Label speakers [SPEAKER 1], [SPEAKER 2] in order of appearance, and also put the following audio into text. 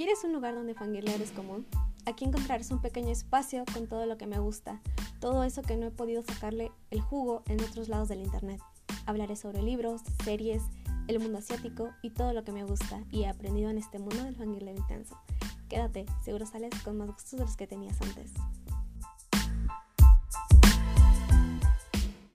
[SPEAKER 1] ¿Quieres un lugar donde fangirlear es común? Aquí encontrarás un pequeño espacio con todo lo que me gusta, todo eso que no he podido sacarle el jugo en otros lados del internet. Hablaré sobre libros, series, el mundo asiático y todo lo que me gusta y he aprendido en este mundo del fangirleo intenso. Quédate, seguro sales con más gustos de los que tenías antes.